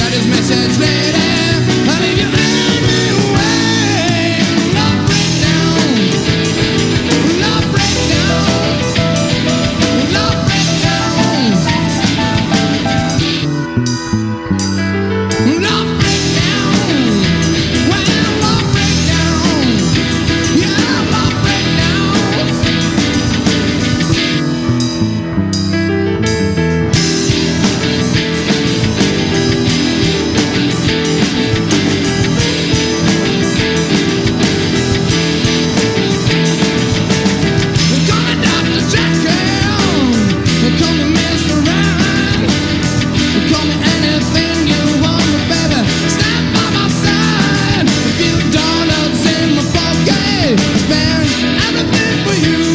got his message later. everything for you.